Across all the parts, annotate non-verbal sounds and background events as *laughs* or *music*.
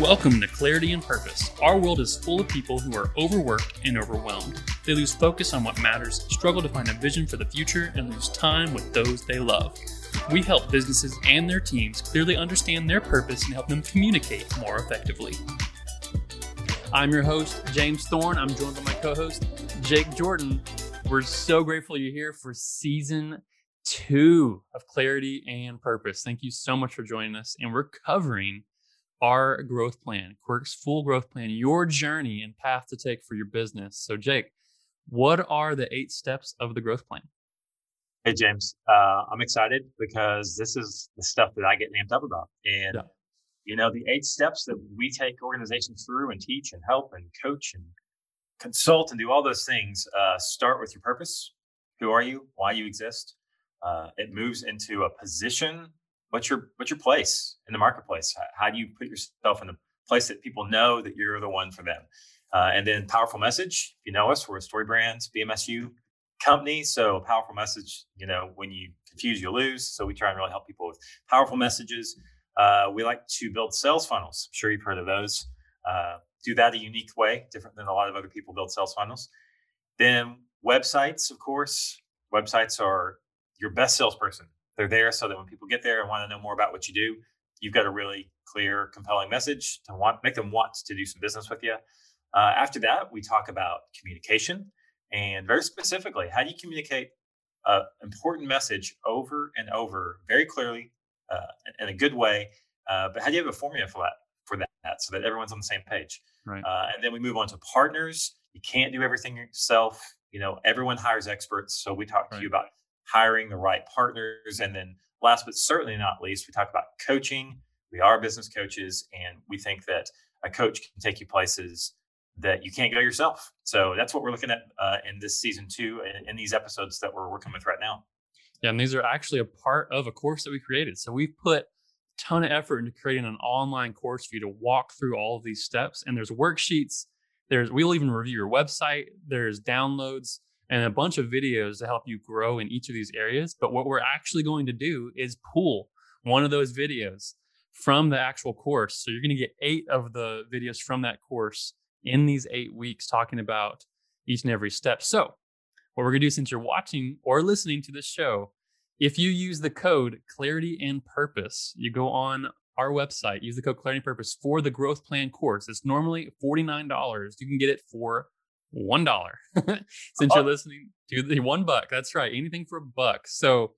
Welcome to Clarity and Purpose. Our world is full of people who are overworked and overwhelmed. They lose focus on what matters, struggle to find a vision for the future, and lose time with those they love. We help businesses and their teams clearly understand their purpose and help them communicate more effectively. I'm your host, James Thorne. I'm joined by my co host, Jake Jordan. We're so grateful you're here for season two of Clarity and Purpose. Thank you so much for joining us. And we're covering our growth plan, Quirk's full growth plan, your journey and path to take for your business. So, Jake, what are the eight steps of the growth plan? Hey, James, uh, I'm excited because this is the stuff that I get amped up about. And, yeah. you know, the eight steps that we take organizations through and teach and help and coach and consult and do all those things uh, start with your purpose. Who are you? Why you exist? Uh, it moves into a position what's your what's your place in the marketplace? How, do you put yourself in the place that people know that you're the one for them? Uh, and then powerful message. If you know us, we're a StoryBrand's BMSU company. So powerful message. You know, when you confuse, you lose. So we try and really help people with powerful messages. Uh, we like to build sales funnels. I'm sure you've heard of those. Uh, do that a unique way, different than a lot of other people build sales funnels. Then websites, of course. Websites are your best salesperson. They're there so that when people get there and want to know more about what you do, you've got a really clear, compelling message to want make them want to do some business with you. Uh, after that, we talk about communication and very specifically, how do you communicate an important message over and over very clearly uh, in a good way? Uh, but how do you have a formula for that for that so that everyone's on the same page? Right. Uh, and then we move on to partners. You can't do everything yourself. You know, everyone hires experts. So we talk right. to you about hiring the right partners. And then last but certainly not least, we talk about coaching. We are business coaches, and we think that a coach can take you places that you can't go yourself. So that's what we're looking at uh, in this season two, in, in these episodes that we're working with right now. Yeah, and these are actually a part of a course that we created. So we've put a ton of effort into creating an online course for you to walk through all of these steps. And there's worksheets. There's we'll even review your website. There's downloads and a bunch of videos to help you grow in each of these areas. But what we're actually going to do is pull one of those videos from the actual course. So you're going to get eight of the videos from that course in these eight weeks talking about each and every step. So, what we're going to do since you're watching or listening to this show, if you use the code clarity and purpose, you go on our website, use the code clarity and purpose for the growth plan course. It's normally $49. You can get it for one dollar *laughs* since you're listening to the one buck. That's right, anything for a buck. So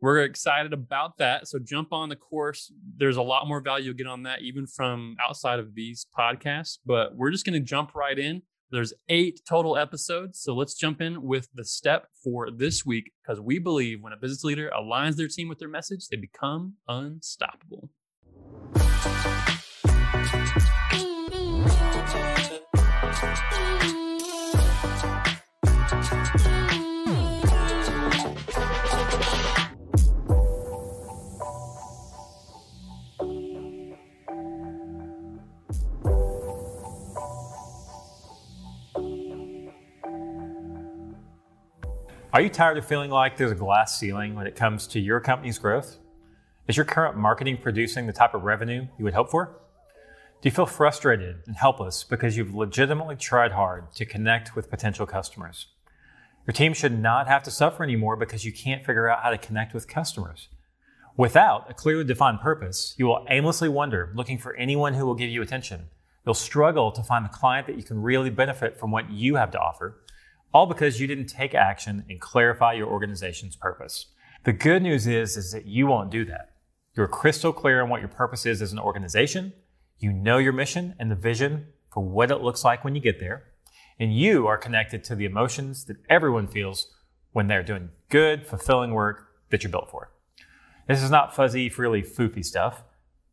we're excited about that. So jump on the course. There's a lot more value you'll get on that, even from outside of these podcasts. But we're just going to jump right in. There's eight total episodes. So let's jump in with the step for this week because we believe when a business leader aligns their team with their message, they become unstoppable. Are you tired of feeling like there's a glass ceiling when it comes to your company's growth? Is your current marketing producing the type of revenue you would hope for? Do you feel frustrated and helpless because you've legitimately tried hard to connect with potential customers? Your team should not have to suffer anymore because you can't figure out how to connect with customers. Without a clearly defined purpose, you will aimlessly wander looking for anyone who will give you attention. You'll struggle to find the client that you can really benefit from what you have to offer all because you didn't take action and clarify your organization's purpose. The good news is, is that you won't do that. You're crystal clear on what your purpose is as an organization. You know your mission and the vision for what it looks like when you get there. And you are connected to the emotions that everyone feels when they're doing good, fulfilling work that you're built for. This is not fuzzy, frilly, foofy stuff.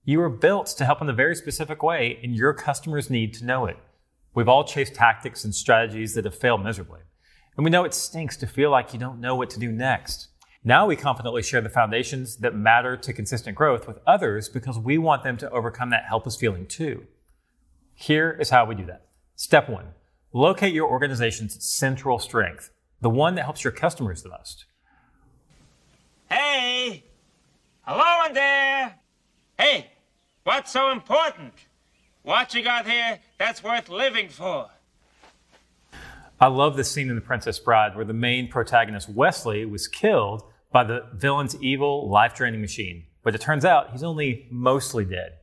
You were built to help in a very specific way, and your customers need to know it. We've all chased tactics and strategies that have failed miserably. And we know it stinks to feel like you don't know what to do next. Now we confidently share the foundations that matter to consistent growth with others because we want them to overcome that helpless feeling too. Here is how we do that. Step one, locate your organization's central strength, the one that helps your customers the most. Hey! Hello in there! Hey, what's so important? What you got here, that's worth living for. I love this scene in The Princess Bride where the main protagonist, Westley, was killed by the villain's evil, life draining machine. But it turns out he's only mostly dead.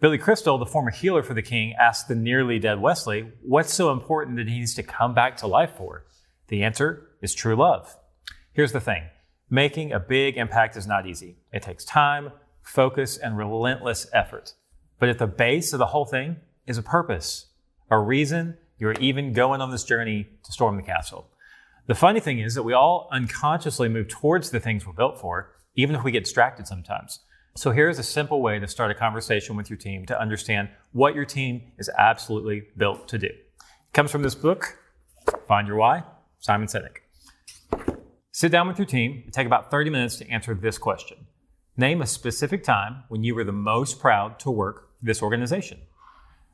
Billy Crystal, the former healer for the king, asked the nearly dead Westley, What's so important that he needs to come back to life for? The answer is true love. Here's the thing making a big impact is not easy. It takes time, focus, and relentless effort. But at the base of the whole thing is a purpose, a reason you're even going on this journey to storm the castle. The funny thing is that we all unconsciously move towards the things we're built for, even if we get distracted sometimes. So here's a simple way to start a conversation with your team to understand what your team is absolutely built to do. It comes from this book, Find Your Why, Simon Sinek. Sit down with your team and take about 30 minutes to answer this question. Name a specific time when you were the most proud to work for this organization.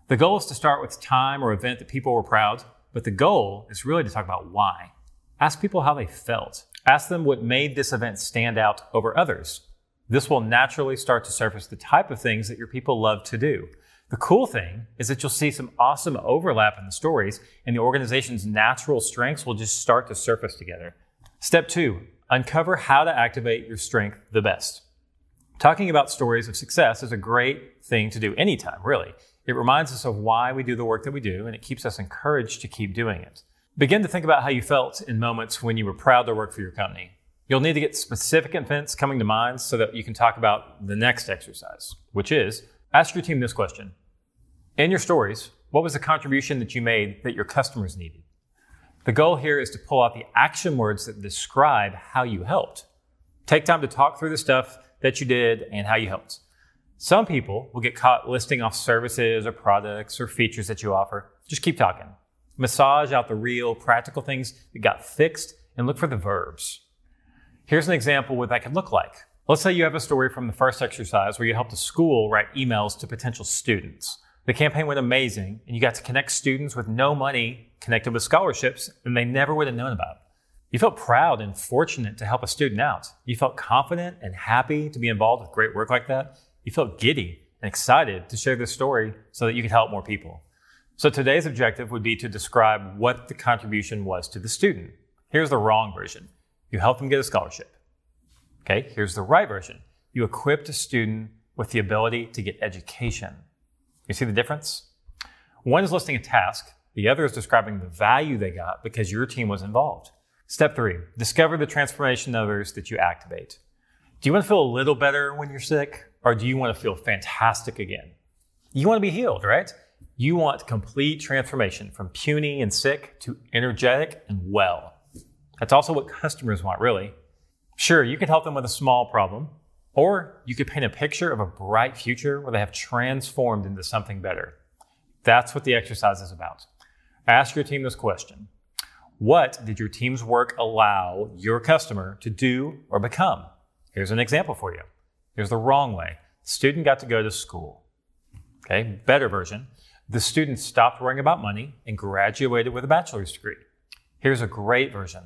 The goal is to start with time or event that people were proud, but the goal is really to talk about why. Ask people how they felt. Ask them what made this event stand out over others. This will naturally start to surface the type of things that your people love to do. The cool thing is that you'll see some awesome overlap in the stories, and the organization's natural strengths will just start to surface together. Step two, uncover how to activate your strength the best. Talking about stories of success is a great thing to do anytime, really. It reminds us of why we do the work that we do, and it keeps us encouraged to keep doing it. Begin to think about how you felt in moments when you were proud to work for your company. You'll need to get specific events coming to mind so that you can talk about the next exercise, which is ask your team this question. In your stories, what was the contribution that you made that your customers needed? The goal here is to pull out the action words that describe how you helped. Take time to talk through the stuff that you did and how you helped. Some people will get caught listing off services or products or features that you offer. Just keep talking. Massage out the real, practical things that got fixed and look for the verbs. Here's an example of what that could look like. Let's say you have a story from the first exercise where you helped a school write emails to potential students. The campaign went amazing, and you got to connect students with no money connected with scholarships, and they never would have known about. You felt proud and fortunate to help a student out. You felt confident and happy to be involved with great work like that. You felt giddy and excited to share this story so that you could help more people. So today's objective would be to describe what the contribution was to the student. Here's the wrong version. You helped them get a scholarship. Okay, here's the right version. You equipped a student with the ability to get education. You see the difference? One is listing a task, the other is describing the value they got because your team was involved. Step three, discover the transformation others that you activate. Do you want to feel a little better when you're sick, or do you want to feel fantastic again? You want to be healed, right? You want complete transformation from puny and sick to energetic and well. That's also what customers want, really. Sure, you can help them with a small problem, or you could paint a picture of a bright future where they have transformed into something better. That's what the exercise is about. Ask your team this question What did your team's work allow your customer to do or become? Here's an example for you. Here's the wrong way. The student got to go to school. Okay, better version. The student stopped worrying about money and graduated with a bachelor's degree. Here's a great version.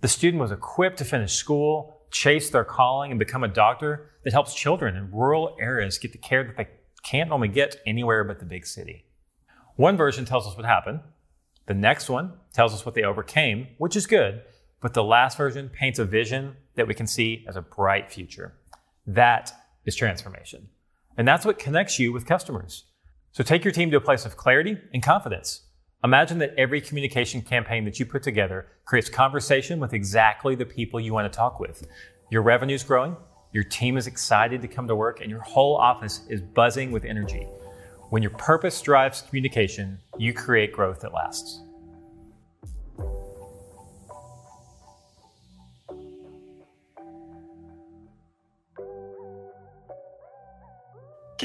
The student was equipped to finish school, chase their calling, and become a doctor that helps children in rural areas get the care that they can't normally get anywhere but the big city. One version tells us what happened. The next one tells us what they overcame, which is good, but the last version paints a vision that we can see as a bright future. That is transformation. And that's what connects you with customers. So take your team to a place of clarity and confidence. Imagine that every communication campaign that you put together creates conversation with exactly the people you want to talk with. Your revenue is growing, your team is excited to come to work, and your whole office is buzzing with energy. When your purpose drives communication, you create growth that lasts.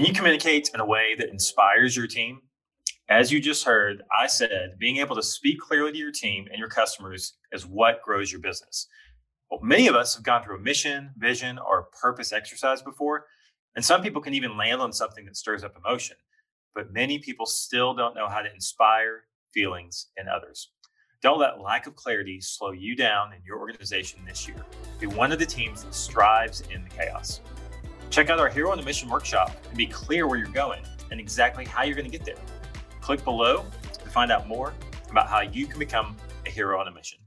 Can you communicate in a way that inspires your team? As you just heard, I said being able to speak clearly to your team and your customers is what grows your business. Well, many of us have gone through a mission, vision, or purpose exercise before, and some people can even land on something that stirs up emotion. But many people still don't know how to inspire feelings in others. Don't let lack of clarity slow you down in your organization this year. Be one of the teams that strives in the chaos. Check out our Hero on the Mission workshop and be clear where you're going and exactly how you're going to get there. Click below to find out more about how you can become a hero on a mission.